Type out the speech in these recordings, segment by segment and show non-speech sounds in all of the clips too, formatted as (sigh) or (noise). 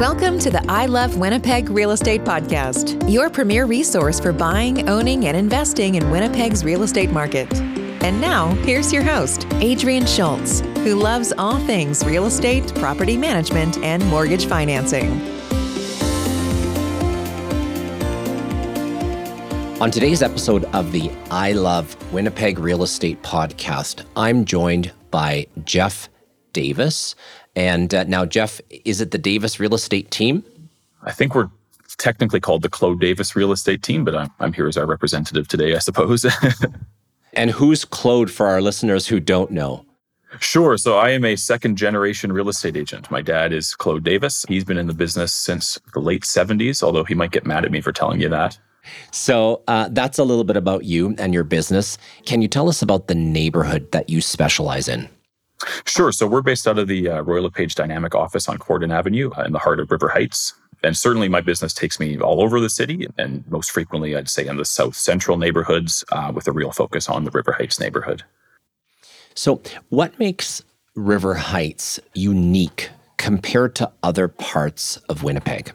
Welcome to the I Love Winnipeg Real Estate Podcast, your premier resource for buying, owning, and investing in Winnipeg's real estate market. And now, here's your host, Adrian Schultz, who loves all things real estate, property management, and mortgage financing. On today's episode of the I Love Winnipeg Real Estate Podcast, I'm joined by Jeff Davis. And uh, now, Jeff, is it the Davis Real Estate Team? I think we're technically called the Claude Davis Real Estate Team, but I'm, I'm here as our representative today, I suppose. (laughs) and who's Claude for our listeners who don't know? Sure. So I am a second generation real estate agent. My dad is Claude Davis. He's been in the business since the late 70s, although he might get mad at me for telling you that. So uh, that's a little bit about you and your business. Can you tell us about the neighborhood that you specialize in? Sure. So we're based out of the uh, Royal LePage Dynamic office on Corydon Avenue uh, in the heart of River Heights. And certainly my business takes me all over the city, and most frequently, I'd say in the south central neighborhoods uh, with a real focus on the River Heights neighborhood. So, what makes River Heights unique compared to other parts of Winnipeg?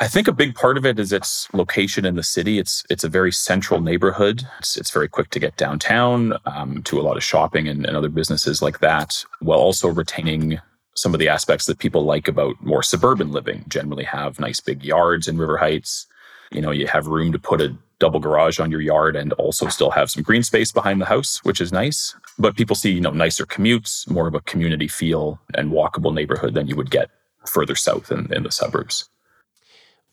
I think a big part of it is its location in the city. It's it's a very central neighborhood. It's, it's very quick to get downtown um, to a lot of shopping and, and other businesses like that, while also retaining some of the aspects that people like about more suburban living. Generally, have nice big yards in River Heights. You know, you have room to put a double garage on your yard and also still have some green space behind the house, which is nice. But people see, you know, nicer commutes, more of a community feel and walkable neighborhood than you would get further south in, in the suburbs.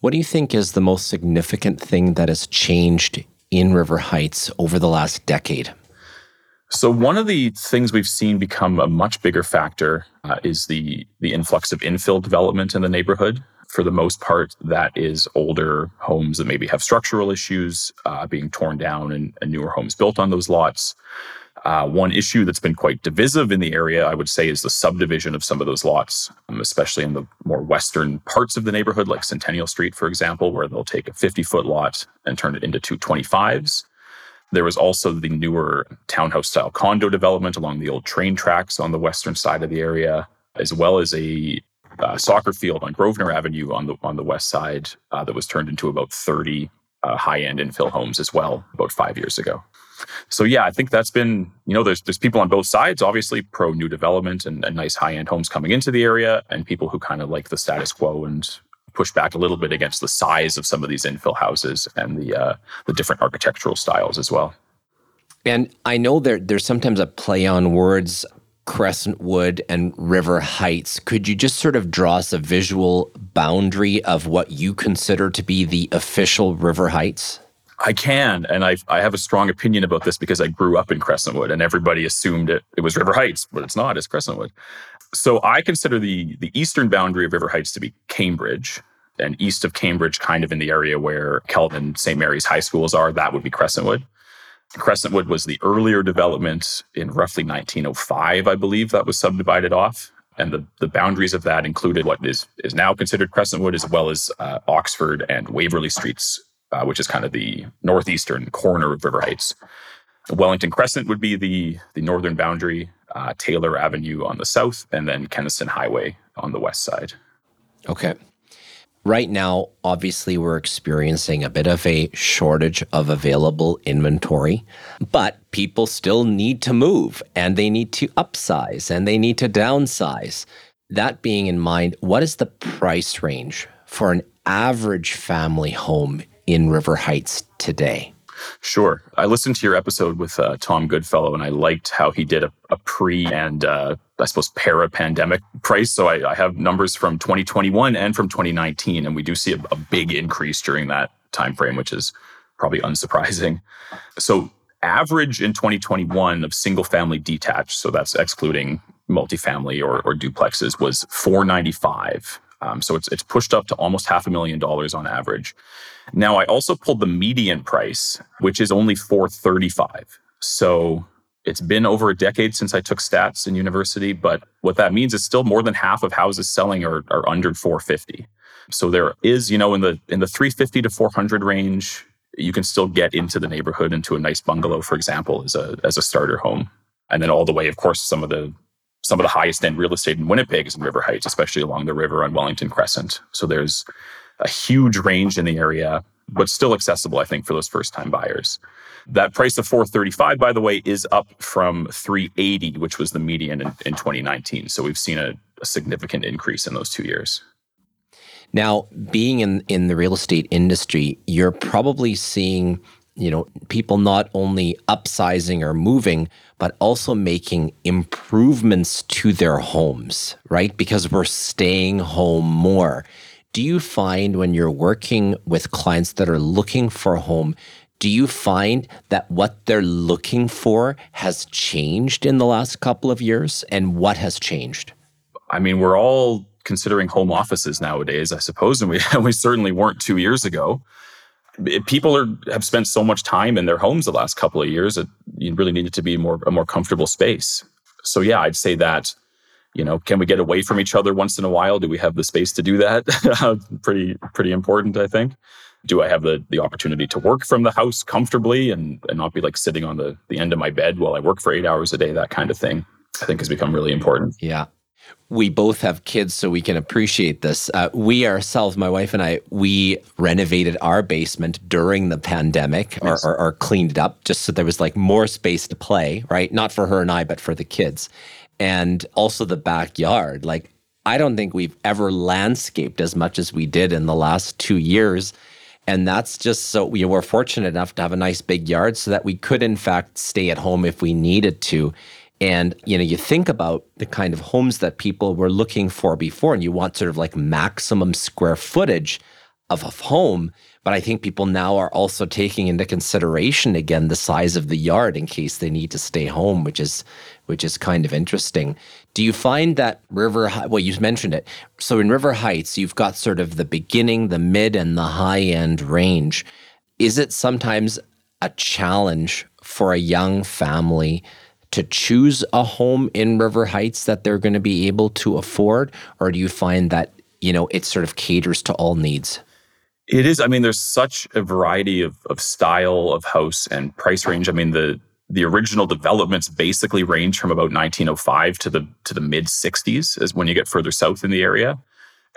What do you think is the most significant thing that has changed in River Heights over the last decade? So one of the things we've seen become a much bigger factor uh, is the the influx of infill development in the neighborhood. For the most part, that is older homes that maybe have structural issues uh, being torn down and, and newer homes built on those lots. Uh, one issue that's been quite divisive in the area, I would say, is the subdivision of some of those lots, um, especially in the more western parts of the neighborhood, like Centennial Street, for example, where they'll take a 50 foot lot and turn it into two 25s. There was also the newer townhouse style condo development along the old train tracks on the western side of the area, as well as a uh, soccer field on Grosvenor Avenue on the on the west side uh, that was turned into about 30 uh, high end infill homes as well about five years ago. So yeah, I think that's been, you know, there's there's people on both sides, obviously pro new development and, and nice high end homes coming into the area, and people who kind of like the status quo and push back a little bit against the size of some of these infill houses and the uh, the different architectural styles as well. And I know there there's sometimes a play on words, Crescentwood and River Heights. Could you just sort of draw us a visual boundary of what you consider to be the official River Heights? I can, and I I have a strong opinion about this because I grew up in Crescentwood, and everybody assumed it it was River Heights, but it's not. It's Crescentwood. So I consider the the eastern boundary of River Heights to be Cambridge, and east of Cambridge, kind of in the area where Kelvin St. Mary's high schools are, that would be Crescentwood. Crescentwood was the earlier development in roughly 1905, I believe, that was subdivided off. And the, the boundaries of that included what is, is now considered Crescentwood, as well as uh, Oxford and Waverley Streets, uh, which is kind of the northeastern corner of River Heights. Wellington Crescent would be the, the northern boundary, uh, Taylor Avenue on the south, and then Kenaston Highway on the west side. Okay. Right now, obviously, we're experiencing a bit of a shortage of available inventory, but people still need to move and they need to upsize and they need to downsize. That being in mind, what is the price range for an average family home in River Heights today? Sure. I listened to your episode with uh, Tom Goodfellow, and I liked how he did a, a pre and uh, I suppose para pandemic price. So I, I, have numbers from 2021 and from 2019, and we do see a, a big increase during that time frame, which is probably unsurprising. So average in 2021 of single family detached, so that's excluding multifamily or, or duplexes, was 495. Um, so it's it's pushed up to almost half a million dollars on average. Now I also pulled the median price, which is only 435. So it's been over a decade since I took stats in university, but what that means is still more than half of houses selling are, are under 450. So there is, you know, in the in the 350 to 400 range, you can still get into the neighborhood into a nice bungalow, for example, as a as a starter home, and then all the way, of course, some of the some of the highest end real estate in Winnipeg is in River Heights, especially along the river on Wellington Crescent. So there's a huge range in the area, but still accessible, I think, for those first time buyers. That price of 435, by the way, is up from 380, which was the median in, in 2019. So we've seen a, a significant increase in those two years. Now, being in, in the real estate industry, you're probably seeing, you know, people not only upsizing or moving, but also making improvements to their homes, right? Because we're staying home more. Do you find when you're working with clients that are looking for a home, do you find that what they're looking for has changed in the last couple of years? And what has changed? I mean, we're all considering home offices nowadays, I suppose, and we, (laughs) we certainly weren't two years ago. People are have spent so much time in their homes the last couple of years that you really need it to be more a more comfortable space. So yeah, I'd say that you know, can we get away from each other once in a while? Do we have the space to do that? (laughs) pretty pretty important, I think. Do I have the the opportunity to work from the house comfortably and, and not be like sitting on the, the end of my bed while I work for eight hours a day? That kind of thing, I think, has become really important. Yeah. We both have kids, so we can appreciate this. Uh, we ourselves, my wife and I, we renovated our basement during the pandemic or, or, or cleaned it up just so there was like more space to play, right? Not for her and I, but for the kids and also the backyard. Like, I don't think we've ever landscaped as much as we did in the last two years. And that's just so we were fortunate enough to have a nice big yard so that we could, in fact, stay at home if we needed to. And you know, you think about the kind of homes that people were looking for before, and you want sort of like maximum square footage of a home. But I think people now are also taking into consideration again the size of the yard in case they need to stay home, which is which is kind of interesting. Do you find that River well you mentioned it. So in River Heights, you've got sort of the beginning, the mid and the high end range. Is it sometimes a challenge for a young family to choose a home in River Heights that they're going to be able to afford or do you find that, you know, it sort of caters to all needs? It is. I mean, there's such a variety of, of style of house and price range. I mean, the the original developments basically range from about 1905 to the to the mid 60s is when you get further south in the area.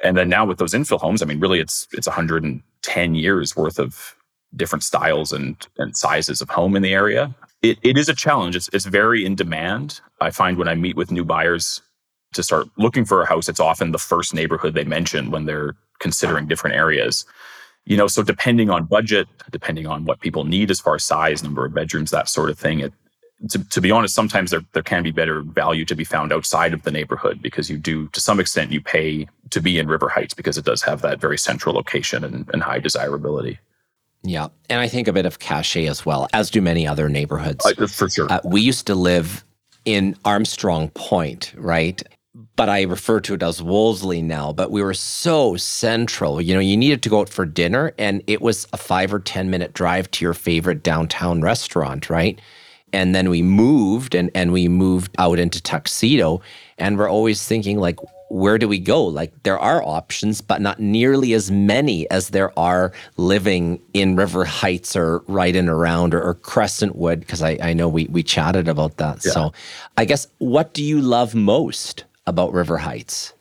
And then now with those infill homes, I mean, really it's it's 110 years worth of different styles and and sizes of home in the area. It, it is a challenge. It's it's very in demand. I find when I meet with new buyers to start looking for a house, it's often the first neighborhood they mention when they're considering different areas you know so depending on budget depending on what people need as far as size number of bedrooms that sort of thing it, to, to be honest sometimes there, there can be better value to be found outside of the neighborhood because you do to some extent you pay to be in river heights because it does have that very central location and, and high desirability yeah and i think a bit of cachet as well as do many other neighborhoods uh, for sure uh, we used to live in armstrong point right but I refer to it as Wolseley now. But we were so central. You know, you needed to go out for dinner, and it was a five or 10 minute drive to your favorite downtown restaurant, right? And then we moved and, and we moved out into Tuxedo. And we're always thinking, like, where do we go? Like, there are options, but not nearly as many as there are living in River Heights or right in around or, or Crescentwood, because I, I know we, we chatted about that. Yeah. So, I guess, what do you love most about River Heights?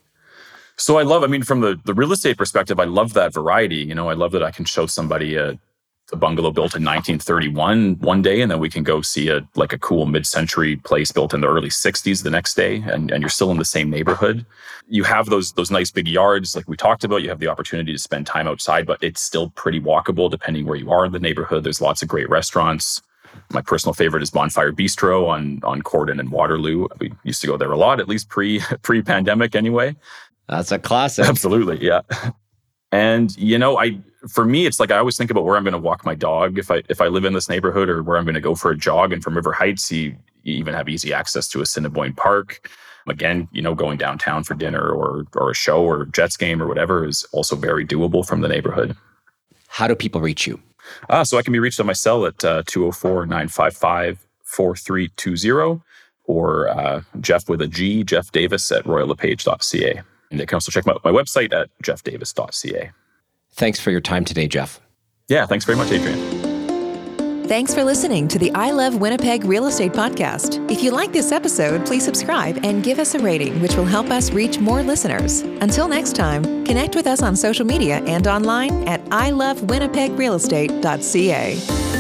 So I love, I mean, from the, the real estate perspective, I love that variety. You know, I love that I can show somebody a, a bungalow built in 1931 one day, and then we can go see a like a cool mid-century place built in the early 60s the next day, and, and you're still in the same neighborhood. You have those those nice big yards, like we talked about. You have the opportunity to spend time outside, but it's still pretty walkable depending where you are in the neighborhood. There's lots of great restaurants. My personal favorite is Bonfire Bistro on on Corydon and Waterloo. We used to go there a lot, at least pre (laughs) pre pandemic anyway. That's a classic. Absolutely, yeah. (laughs) And you know, I for me, it's like I always think about where I'm going to walk my dog if I if I live in this neighborhood, or where I'm going to go for a jog. And from River Heights, you, you even have easy access to Assiniboine Park. Again, you know, going downtown for dinner or or a show or Jets game or whatever is also very doable from the neighborhood. How do people reach you? Uh, so I can be reached on my cell at uh, 204 955 4320 or uh, Jeff with a G, Jeff Davis at royallepage.ca. And they can also check out my website at jeffdavis.ca. Thanks for your time today, Jeff. Yeah, thanks very much, Adrian. Thanks for listening to the I Love Winnipeg Real Estate Podcast. If you like this episode, please subscribe and give us a rating, which will help us reach more listeners. Until next time, connect with us on social media and online at ilovewinnipegrealestate.ca.